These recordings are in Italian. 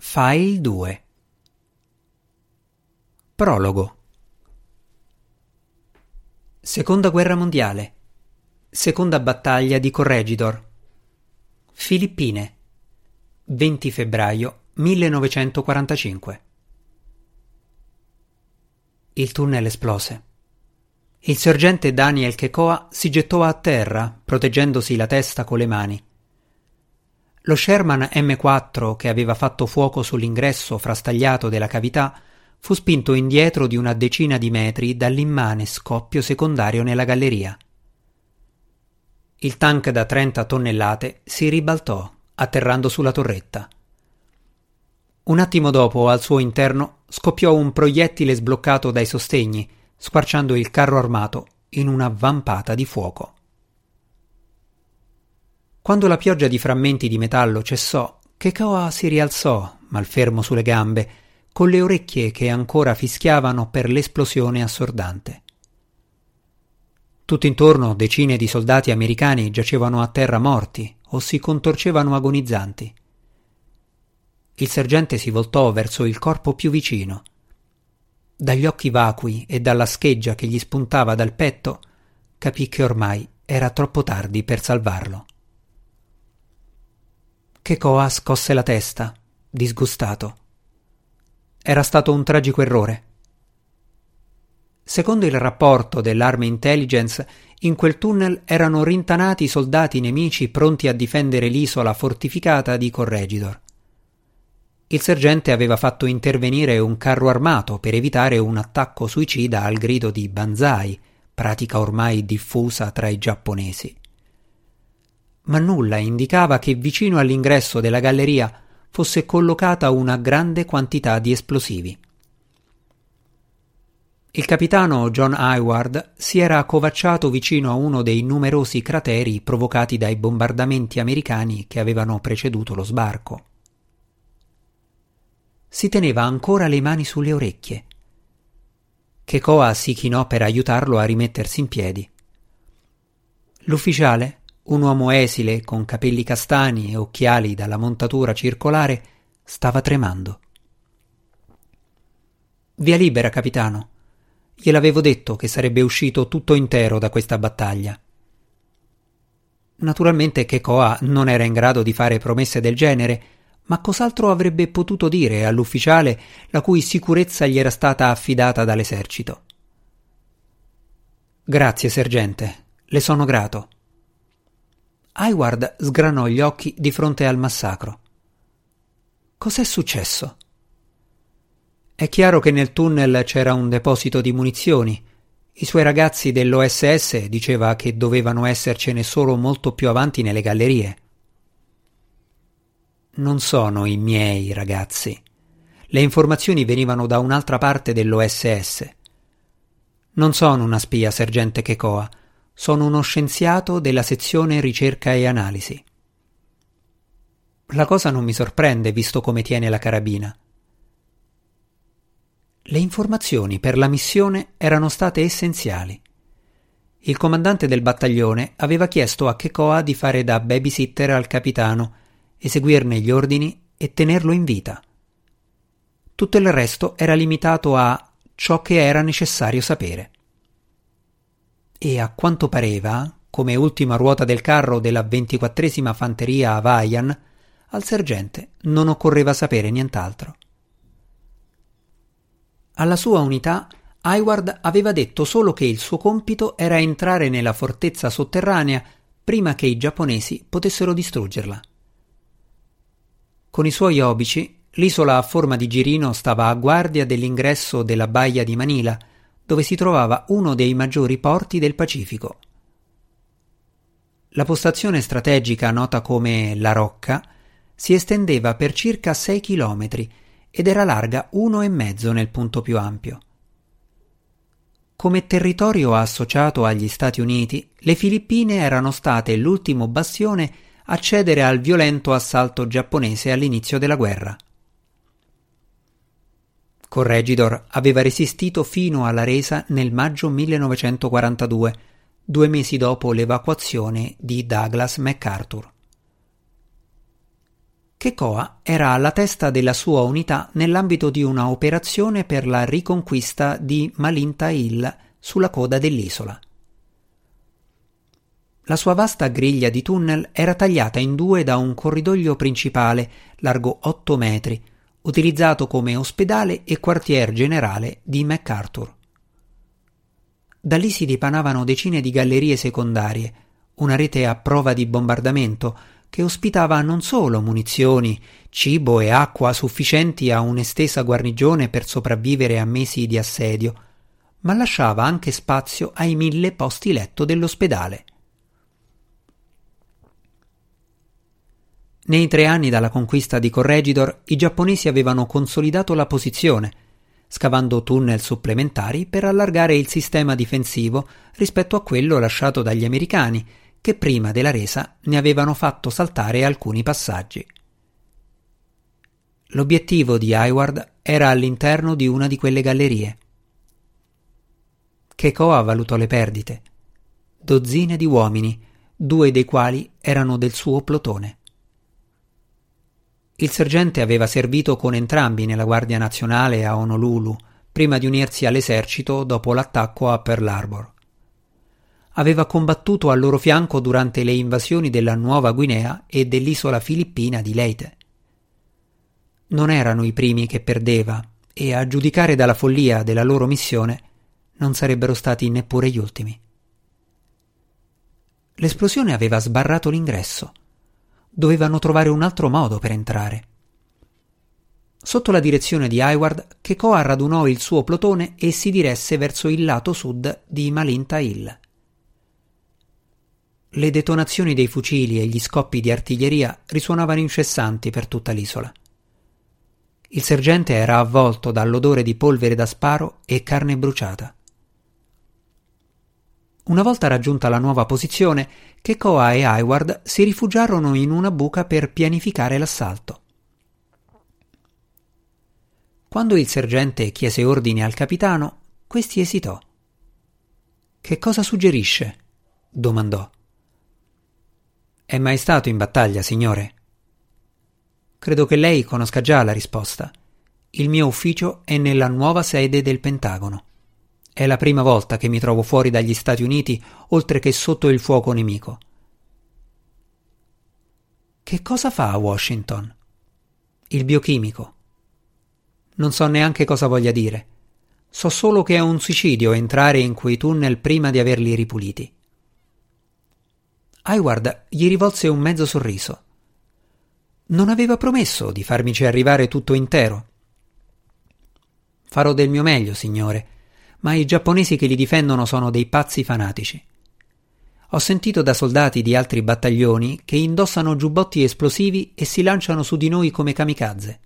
File 2 Prologo. Seconda guerra mondiale. Seconda battaglia di Corregidor. Filippine. 20 febbraio 1945 Il tunnel esplose. Il sergente Daniel Kekoa si gettò a terra, proteggendosi la testa con le mani. Lo Sherman M4 che aveva fatto fuoco sull'ingresso frastagliato della cavità fu spinto indietro di una decina di metri dall'immane scoppio secondario nella galleria. Il tank da 30 tonnellate si ribaltò, atterrando sulla torretta. Un attimo dopo, al suo interno, scoppiò un proiettile sbloccato dai sostegni, squarciando il carro armato in una vampata di fuoco. Quando la pioggia di frammenti di metallo cessò, Kekoa si rialzò, malfermo sulle gambe, con le orecchie che ancora fischiavano per l'esplosione assordante. Tutto intorno decine di soldati americani giacevano a terra morti o si contorcevano agonizzanti. Il sergente si voltò verso il corpo più vicino. Dagli occhi vacui e dalla scheggia che gli spuntava dal petto, capì che ormai era troppo tardi per salvarlo. Kekoa scosse la testa, disgustato. Era stato un tragico errore. Secondo il rapporto dell'Army Intelligence, in quel tunnel erano rintanati soldati nemici pronti a difendere l'isola fortificata di Corregidor. Il sergente aveva fatto intervenire un carro armato per evitare un attacco suicida al grido di Banzai, pratica ormai diffusa tra i giapponesi ma nulla indicava che vicino all'ingresso della galleria fosse collocata una grande quantità di esplosivi. Il capitano John Hayward si era accovacciato vicino a uno dei numerosi crateri provocati dai bombardamenti americani che avevano preceduto lo sbarco. Si teneva ancora le mani sulle orecchie. Kekoa si chinò per aiutarlo a rimettersi in piedi. L'ufficiale un uomo esile, con capelli castani e occhiali dalla montatura circolare, stava tremando. Via libera, capitano. Gliel'avevo detto che sarebbe uscito tutto intero da questa battaglia. Naturalmente Kekoa non era in grado di fare promesse del genere, ma cos'altro avrebbe potuto dire all'ufficiale la cui sicurezza gli era stata affidata dall'esercito? Grazie, sergente, le sono grato. Hayward sgranò gli occhi di fronte al massacro. Cos'è successo? È chiaro che nel tunnel c'era un deposito di munizioni. I suoi ragazzi dell'OSS diceva che dovevano essercene solo molto più avanti nelle gallerie. Non sono i miei ragazzi. Le informazioni venivano da un'altra parte dell'OSS. Non sono una spia, sergente Kekoa. Sono uno scienziato della sezione ricerca e analisi. La cosa non mi sorprende visto come tiene la carabina. Le informazioni per la missione erano state essenziali. Il comandante del battaglione aveva chiesto a Kekoa di fare da babysitter al capitano, eseguirne gli ordini e tenerlo in vita. Tutto il resto era limitato a ciò che era necessario sapere e a quanto pareva, come ultima ruota del carro della ventiquattresima fanteria Hawaiian, al sergente non occorreva sapere nient'altro. Alla sua unità Hayward aveva detto solo che il suo compito era entrare nella fortezza sotterranea prima che i giapponesi potessero distruggerla. Con i suoi obici, l'isola a forma di girino stava a guardia dell'ingresso della baia di Manila dove si trovava uno dei maggiori porti del Pacifico. La postazione strategica nota come La Rocca si estendeva per circa 6 chilometri ed era larga uno e mezzo nel punto più ampio. Come territorio associato agli Stati Uniti, le Filippine erano state l'ultimo bastione a cedere al violento assalto giapponese all'inizio della guerra. Corregidor aveva resistito fino alla resa nel maggio 1942, due mesi dopo l'evacuazione di Douglas MacArthur. Kekoa era alla testa della sua unità nell'ambito di una operazione per la riconquista di Malinta Hill sulla coda dell'isola. La sua vasta griglia di tunnel era tagliata in due da un corridoio principale largo 8 metri, utilizzato come ospedale e quartier generale di MacArthur. Da lì si dipanavano decine di gallerie secondarie, una rete a prova di bombardamento che ospitava non solo munizioni, cibo e acqua sufficienti a un'estesa guarnigione per sopravvivere a mesi di assedio, ma lasciava anche spazio ai mille posti letto dell'ospedale. Nei tre anni dalla conquista di Corregidor i giapponesi avevano consolidato la posizione, scavando tunnel supplementari per allargare il sistema difensivo rispetto a quello lasciato dagli americani, che prima della resa ne avevano fatto saltare alcuni passaggi. L'obiettivo di Hayward era all'interno di una di quelle gallerie. Kekoa valutò le perdite. Dozzine di uomini, due dei quali erano del suo plotone. Il sergente aveva servito con entrambi nella Guardia Nazionale a Honolulu, prima di unirsi all'esercito dopo l'attacco a Pearl Harbor. Aveva combattuto al loro fianco durante le invasioni della Nuova Guinea e dell'isola filippina di Leyte. Non erano i primi che perdeva e, a giudicare dalla follia della loro missione, non sarebbero stati neppure gli ultimi. L'esplosione aveva sbarrato l'ingresso dovevano trovare un altro modo per entrare. Sotto la direzione di Hayward, Kekoa radunò il suo plotone e si diresse verso il lato sud di Malinta Hill. Le detonazioni dei fucili e gli scoppi di artiglieria risuonavano incessanti per tutta l'isola. Il sergente era avvolto dall'odore di polvere da sparo e carne bruciata. Una volta raggiunta la nuova posizione, Kekoa e Hayward si rifugiarono in una buca per pianificare l'assalto. Quando il sergente chiese ordine al capitano, questi esitò. Che cosa suggerisce? domandò. È mai stato in battaglia, signore? Credo che lei conosca già la risposta. Il mio ufficio è nella nuova sede del Pentagono. È la prima volta che mi trovo fuori dagli Stati Uniti oltre che sotto il fuoco nemico. Che cosa fa a Washington? Il biochimico. Non so neanche cosa voglia dire. So solo che è un suicidio entrare in quei tunnel prima di averli ripuliti. Hayward gli rivolse un mezzo sorriso. Non aveva promesso di farmici arrivare tutto intero. Farò del mio meglio, signore ma i giapponesi che li difendono sono dei pazzi fanatici. Ho sentito da soldati di altri battaglioni che indossano giubbotti esplosivi e si lanciano su di noi come kamikaze.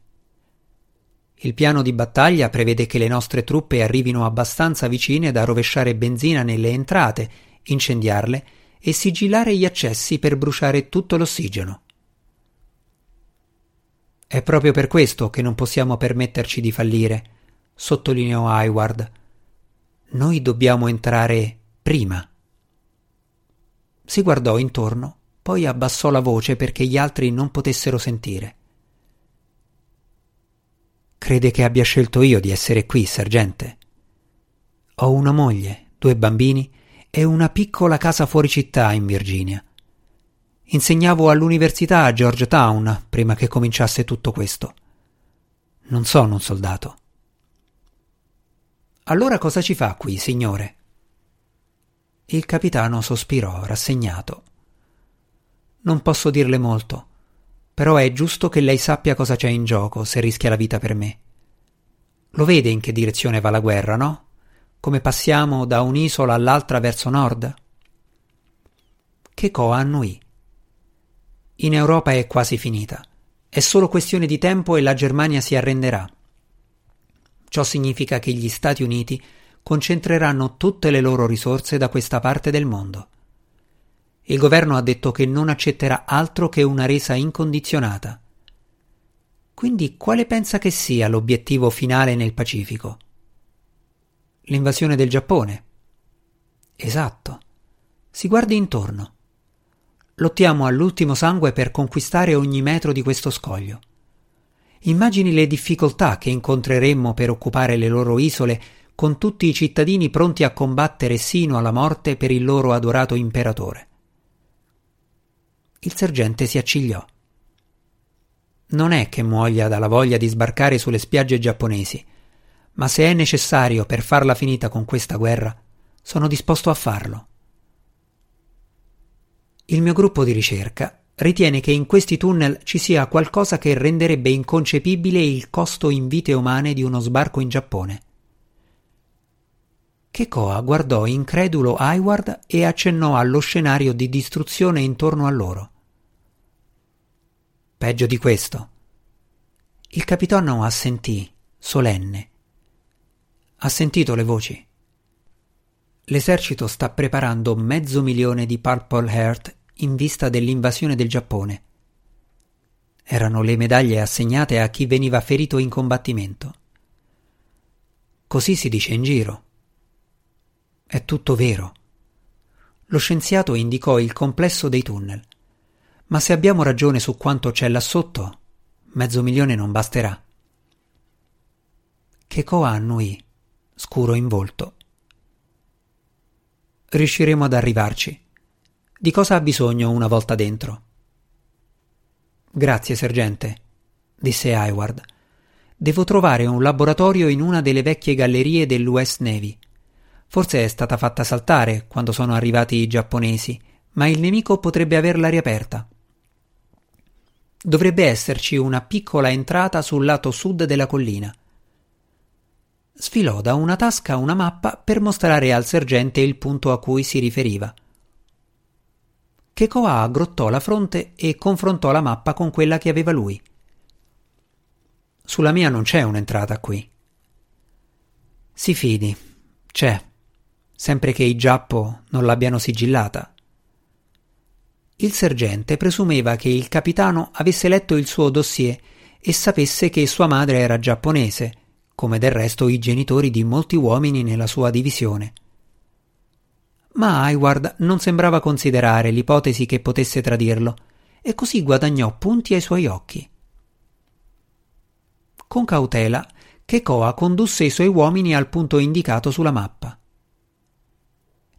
Il piano di battaglia prevede che le nostre truppe arrivino abbastanza vicine da rovesciare benzina nelle entrate, incendiarle e sigillare gli accessi per bruciare tutto l'ossigeno. È proprio per questo che non possiamo permetterci di fallire, sottolineò Hayward noi dobbiamo entrare prima. Si guardò intorno, poi abbassò la voce perché gli altri non potessero sentire. Crede che abbia scelto io di essere qui, sergente? Ho una moglie, due bambini e una piccola casa fuori città in Virginia. Insegnavo all'università a Georgetown prima che cominciasse tutto questo. Non sono un soldato. Allora cosa ci fa qui, signore? Il capitano sospirò, rassegnato. Non posso dirle molto, però è giusto che lei sappia cosa c'è in gioco se rischia la vita per me. Lo vede in che direzione va la guerra, no? Come passiamo da un'isola all'altra verso nord? Keiko annuì. In Europa è quasi finita. È solo questione di tempo e la Germania si arrenderà. Ciò significa che gli Stati Uniti concentreranno tutte le loro risorse da questa parte del mondo. Il governo ha detto che non accetterà altro che una resa incondizionata. Quindi quale pensa che sia l'obiettivo finale nel Pacifico? L'invasione del Giappone. Esatto. Si guardi intorno. lottiamo all'ultimo sangue per conquistare ogni metro di questo scoglio. Immagini le difficoltà che incontreremmo per occupare le loro isole con tutti i cittadini pronti a combattere sino alla morte per il loro adorato imperatore. Il sergente si accigliò. Non è che muoia dalla voglia di sbarcare sulle spiagge giapponesi, ma se è necessario per farla finita con questa guerra, sono disposto a farlo. Il mio gruppo di ricerca ritiene che in questi tunnel ci sia qualcosa che renderebbe inconcepibile il costo in vite umane di uno sbarco in Giappone. Kekoa guardò incredulo Hayward e accennò allo scenario di distruzione intorno a loro. Peggio di questo. Il capitano assentì, solenne. Ha sentito le voci. L'esercito sta preparando mezzo milione di Purple Heart in vista dell'invasione del Giappone. Erano le medaglie assegnate a chi veniva ferito in combattimento. Così si dice in giro. È tutto vero. Lo scienziato indicò il complesso dei tunnel. Ma se abbiamo ragione su quanto c'è là sotto, mezzo milione non basterà. Kekoa annui, scuro in volto. Riusciremo ad arrivarci. Di cosa ha bisogno una volta dentro? Grazie, sergente, disse Hayward. Devo trovare un laboratorio in una delle vecchie gallerie dell'US Navy. Forse è stata fatta saltare quando sono arrivati i giapponesi, ma il nemico potrebbe averla riaperta. Dovrebbe esserci una piccola entrata sul lato sud della collina. Sfilò da una tasca una mappa per mostrare al sergente il punto a cui si riferiva. Kekoa aggrottò la fronte e confrontò la mappa con quella che aveva lui. Sulla mia non c'è un'entrata qui. Si fidi, c'è, sempre che i Giappo non l'abbiano sigillata. Il sergente presumeva che il capitano avesse letto il suo dossier e sapesse che sua madre era giapponese, come del resto i genitori di molti uomini nella sua divisione. Ma Hayward non sembrava considerare l'ipotesi che potesse tradirlo, e così guadagnò punti ai suoi occhi. Con cautela, Kekoa condusse i suoi uomini al punto indicato sulla mappa.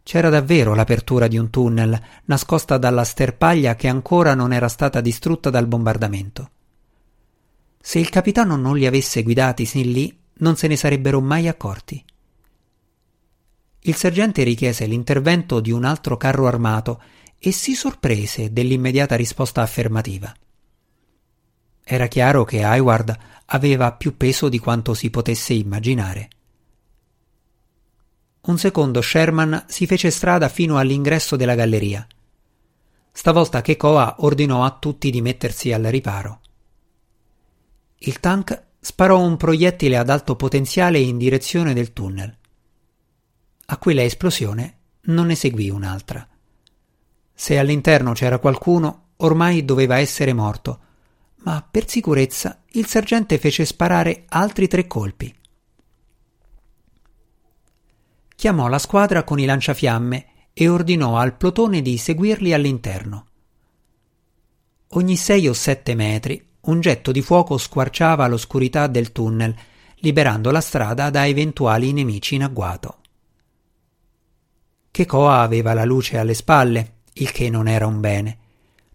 C'era davvero l'apertura di un tunnel, nascosta dalla sterpaglia che ancora non era stata distrutta dal bombardamento. Se il capitano non li avesse guidati sin lì, non se ne sarebbero mai accorti. Il sergente richiese l'intervento di un altro carro armato e si sorprese dell'immediata risposta affermativa. Era chiaro che Hayward aveva più peso di quanto si potesse immaginare. Un secondo Sherman si fece strada fino all'ingresso della galleria. Stavolta Kekoa ordinò a tutti di mettersi al riparo. Il tank sparò un proiettile ad alto potenziale in direzione del tunnel. A quella esplosione non ne seguì un'altra. Se all'interno c'era qualcuno, ormai doveva essere morto, ma per sicurezza il sergente fece sparare altri tre colpi chiamò la squadra con i lanciafiamme e ordinò al plotone di seguirli all'interno. Ogni sei o sette metri un getto di fuoco squarciava l'oscurità del tunnel, liberando la strada da eventuali nemici in agguato. Kekoa aveva la luce alle spalle, il che non era un bene.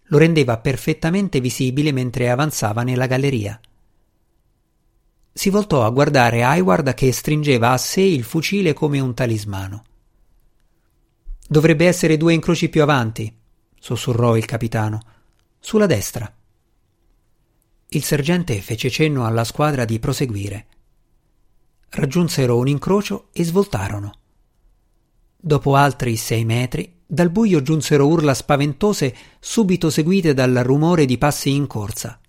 Lo rendeva perfettamente visibile mentre avanzava nella galleria si voltò a guardare Hayward che stringeva a sé il fucile come un talismano. Dovrebbe essere due incroci più avanti, sussurrò il capitano. Sulla destra. Il sergente fece cenno alla squadra di proseguire. Raggiunsero un incrocio e svoltarono. Dopo altri sei metri, dal buio giunsero urla spaventose, subito seguite dal rumore di passi in corsa.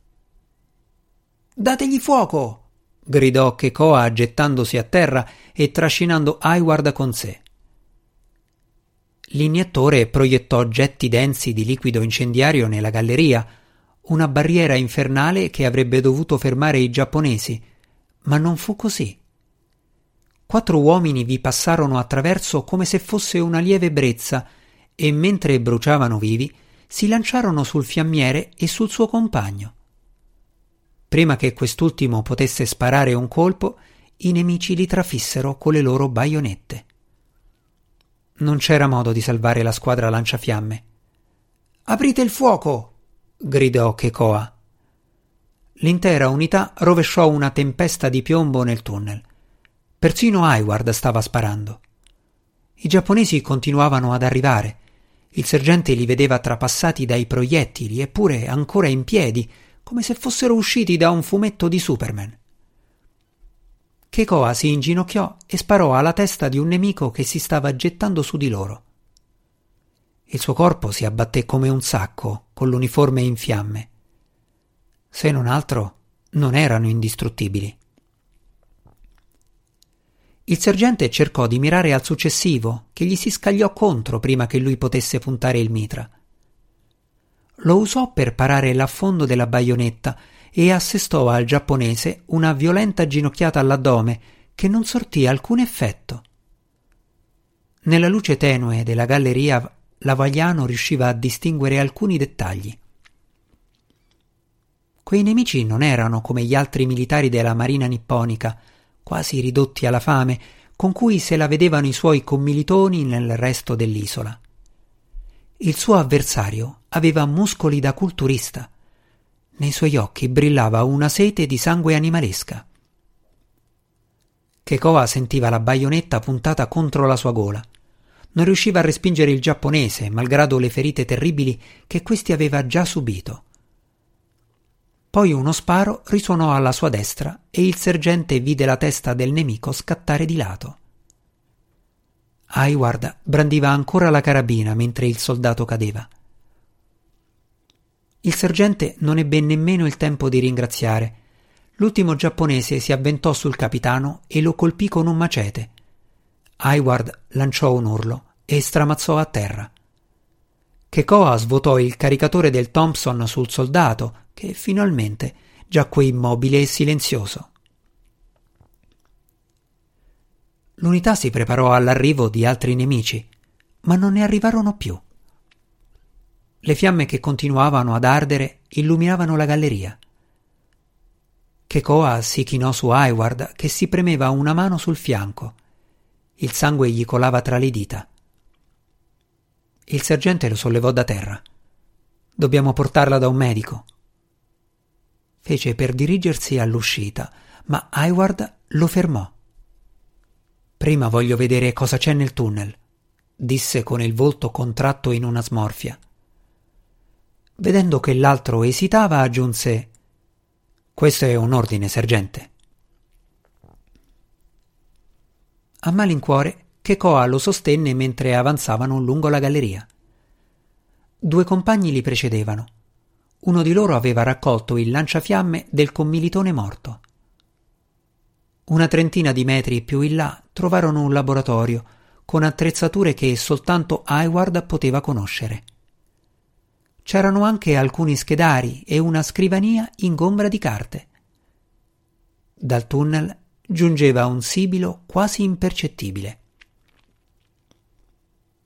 Dategli fuoco! gridò Kekoa gettandosi a terra e trascinando Hayward con sé. L'iniettore proiettò getti densi di liquido incendiario nella galleria, una barriera infernale che avrebbe dovuto fermare i giapponesi, ma non fu così. Quattro uomini vi passarono attraverso come se fosse una lieve brezza e mentre bruciavano vivi si lanciarono sul fiammiere e sul suo compagno. Prima che quest'ultimo potesse sparare un colpo, i nemici li trafissero con le loro baionette. Non c'era modo di salvare la squadra lanciafiamme. Aprite il fuoco! gridò Kekoa. L'intera unità rovesciò una tempesta di piombo nel tunnel. Persino Hayward stava sparando. I giapponesi continuavano ad arrivare. Il sergente li vedeva trapassati dai proiettili, eppure ancora in piedi, come se fossero usciti da un fumetto di Superman. Kekoa si inginocchiò e sparò alla testa di un nemico che si stava gettando su di loro. Il suo corpo si abbatté come un sacco, con l'uniforme in fiamme. Se non altro, non erano indistruttibili. Il sergente cercò di mirare al successivo, che gli si scagliò contro prima che lui potesse puntare il mitra. Lo usò per parare l'affondo della baionetta e assestò al giapponese una violenta ginocchiata all'addome che non sortì alcun effetto. Nella luce tenue della galleria Lavagliano riusciva a distinguere alcuni dettagli. Quei nemici non erano come gli altri militari della marina nipponica, quasi ridotti alla fame, con cui se la vedevano i suoi commilitoni nel resto dell'isola. Il suo avversario aveva muscoli da culturista. Nei suoi occhi brillava una sete di sangue animalesca. Kekoa sentiva la baionetta puntata contro la sua gola. Non riusciva a respingere il giapponese, malgrado le ferite terribili che questi aveva già subito. Poi uno sparo risuonò alla sua destra e il sergente vide la testa del nemico scattare di lato. Hayward brandiva ancora la carabina mentre il soldato cadeva. Il sergente non ebbe nemmeno il tempo di ringraziare. L'ultimo giapponese si avventò sul capitano e lo colpì con un macete. Hayward lanciò un urlo e stramazzò a terra. Kekoa svuotò il caricatore del Thompson sul soldato, che finalmente giacque immobile e silenzioso. L'unità si preparò all'arrivo di altri nemici, ma non ne arrivarono più. Le fiamme che continuavano ad ardere illuminavano la galleria. Kekoa si chinò su Hayward che si premeva una mano sul fianco. Il sangue gli colava tra le dita. Il sergente lo sollevò da terra. Dobbiamo portarla da un medico. Fece per dirigersi all'uscita, ma Hayward lo fermò. Prima voglio vedere cosa c'è nel tunnel, disse con il volto contratto in una smorfia. Vedendo che l'altro esitava, aggiunse Questo è un ordine, sergente. A malincuore che Coa lo sostenne mentre avanzavano lungo la galleria. Due compagni li precedevano. Uno di loro aveva raccolto il lanciafiamme del commilitone morto. Una trentina di metri più in là trovarono un laboratorio con attrezzature che soltanto Hayward poteva conoscere. C'erano anche alcuni schedari e una scrivania ingombra di carte. Dal tunnel giungeva un sibilo quasi impercettibile.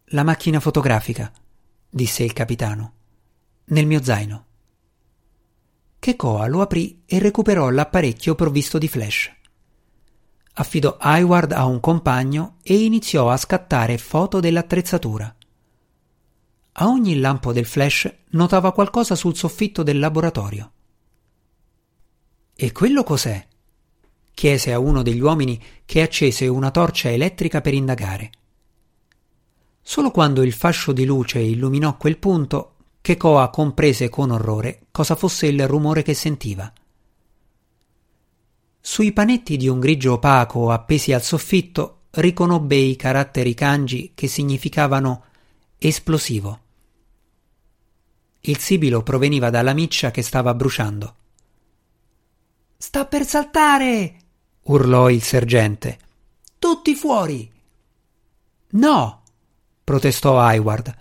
La macchina fotografica, disse il capitano, nel mio zaino. Kekoa lo aprì e recuperò l'apparecchio provvisto di flash. Affidò Hayward a un compagno e iniziò a scattare foto dell'attrezzatura. A ogni lampo del flash notava qualcosa sul soffitto del laboratorio. E quello cos'è? chiese a uno degli uomini che accese una torcia elettrica per indagare. Solo quando il fascio di luce illuminò quel punto, Kekoa comprese con orrore cosa fosse il rumore che sentiva. Sui panetti di un grigio opaco appesi al soffitto riconobbe i caratteri kanji che significavano esplosivo. Il sibilo proveniva dalla miccia che stava bruciando. Sta per saltare! urlò il sergente. Tutti fuori! No! Protestò Hayward.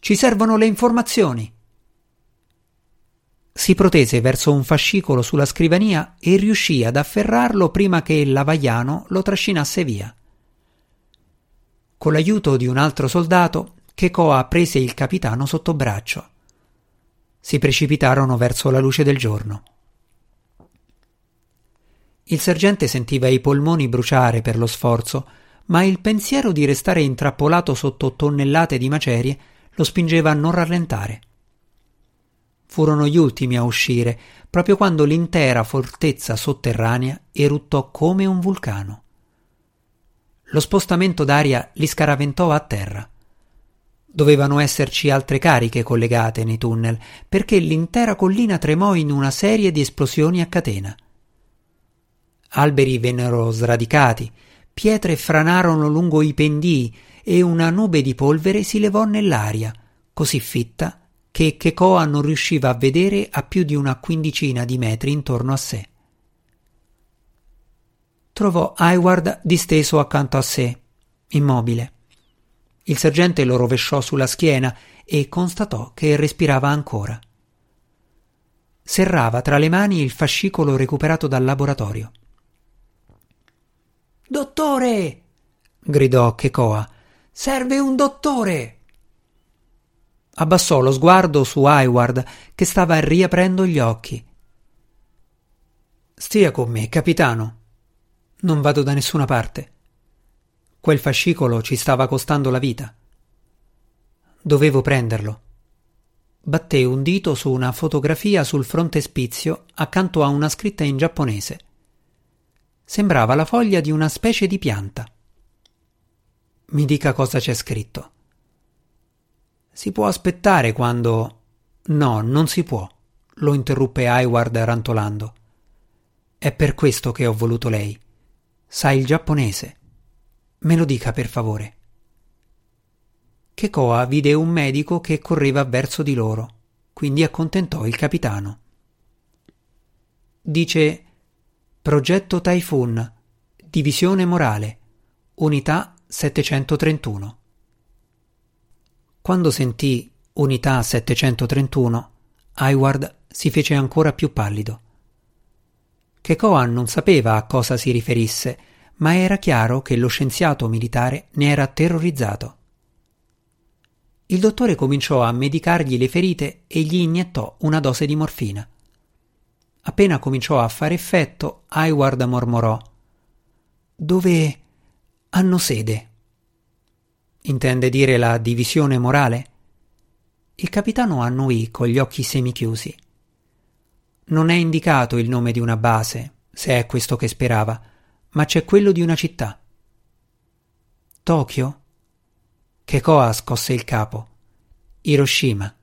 Ci servono le informazioni. Si protese verso un fascicolo sulla scrivania e riuscì ad afferrarlo prima che il lavagliano lo trascinasse via. Con l'aiuto di un altro soldato, Kekoa prese il capitano sotto braccio. si precipitarono verso la luce del giorno. Il sergente sentiva i polmoni bruciare per lo sforzo, ma il pensiero di restare intrappolato sotto tonnellate di macerie lo spingeva a non rallentare. Furono gli ultimi a uscire, proprio quando l'intera fortezza sotterranea eruttò come un vulcano. Lo spostamento d'aria li scaraventò a terra. Dovevano esserci altre cariche collegate nei tunnel, perché l'intera collina tremò in una serie di esplosioni a catena. Alberi vennero sradicati, pietre franarono lungo i pendii e una nube di polvere si levò nell'aria, così fitta che Kekoa non riusciva a vedere a più di una quindicina di metri intorno a sé. Trovò Hayward disteso accanto a sé, immobile. Il sergente lo rovesciò sulla schiena e constatò che respirava ancora. Serrava tra le mani il fascicolo recuperato dal laboratorio. Dottore! gridò Kekoa. Serve un dottore! Abbassò lo sguardo su Hayward che stava riaprendo gli occhi. Stia con me, capitano. Non vado da nessuna parte. Quel fascicolo ci stava costando la vita. Dovevo prenderlo. Batté un dito su una fotografia sul frontespizio accanto a una scritta in giapponese. Sembrava la foglia di una specie di pianta. Mi dica cosa c'è scritto. Si può aspettare quando. No, non si può, lo interruppe Hayward rantolando. È per questo che ho voluto lei. Sa il giapponese. Me lo dica per favore. Kekoa vide un medico che correva verso di loro, quindi accontentò il capitano. Dice Progetto Typhoon, Divisione Morale, Unità 731. Quando sentì Unità 731, Hayward si fece ancora più pallido. Kekoa non sapeva a cosa si riferisse, ma era chiaro che lo scienziato militare ne era terrorizzato. Il dottore cominciò a medicargli le ferite e gli iniettò una dose di morfina. Appena cominciò a fare effetto, Hayward mormorò Dove hanno sede? Intende dire la divisione morale? Il capitano annuì con gli occhi semichiusi. Non è indicato il nome di una base, se è questo che sperava, ma c'è quello di una città. Tokyo? Kekoa scosse il capo. Hiroshima.